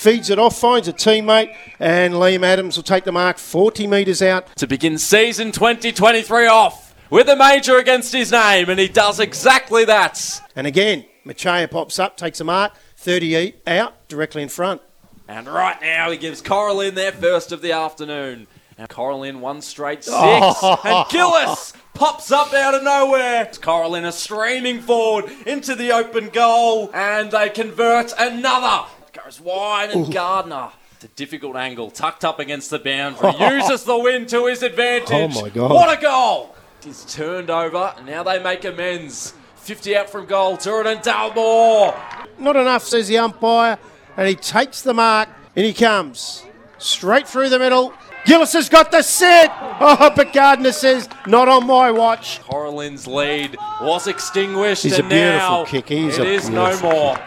feeds it off, finds a teammate, and Liam Adams will take the mark 40 metres out. To begin season 2023 off with a major against his name, and he does exactly that. And again, Machaya pops up, takes a mark, 30 out, directly in front. And right now he gives Cora Lynn their first of the afternoon. And Cora Lynn one straight six. Oh. And Gillis pops up out of nowhere. Cora Lynn is streaming forward into the open goal. And they convert another. Goes wide and Gardner. It's a difficult angle, tucked up against the boundary. Uses the wind to his advantage. Oh, my God. What a goal! He's turned over. and Now they make amends. 50 out from goal. Tooradin Dalmore. Not enough, says the umpire, and he takes the mark. In he comes, straight through the middle. Gillis has got the set. Oh, but Gardner says, not on my watch. Cora Lynn's lead was extinguished, He's a and beautiful now kick. He's it a is no beautiful more.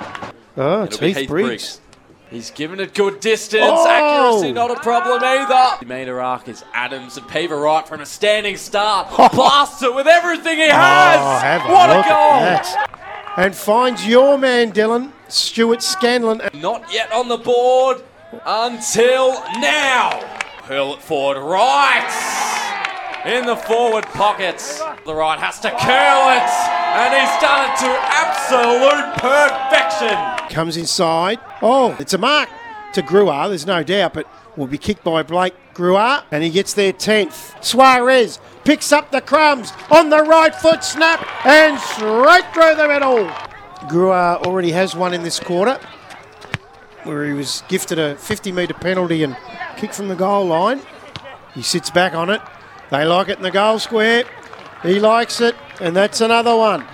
Oh, it's It'll be Briggs. He's given it good distance. Oh! Accuracy not a problem either. Meter arc is Adams and Pever right from a standing start. Blasts it with everything he has. Oh, what a goal! And finds your man, Dylan, Stuart Scanlon. Not yet on the board until now. Hurl it forward right in the forward pockets. The right has to curl it, and he's done it to absolute perfection. Comes inside. Oh, it's a mark to Gruar, there's no doubt, but will be kicked by Blake Gruar, and he gets there 10th. Suarez picks up the crumbs on the right foot snap and straight through the middle. Gruar already has one in this quarter where he was gifted a 50 metre penalty and kick from the goal line. He sits back on it. They like it in the goal square. He likes it, and that's another one.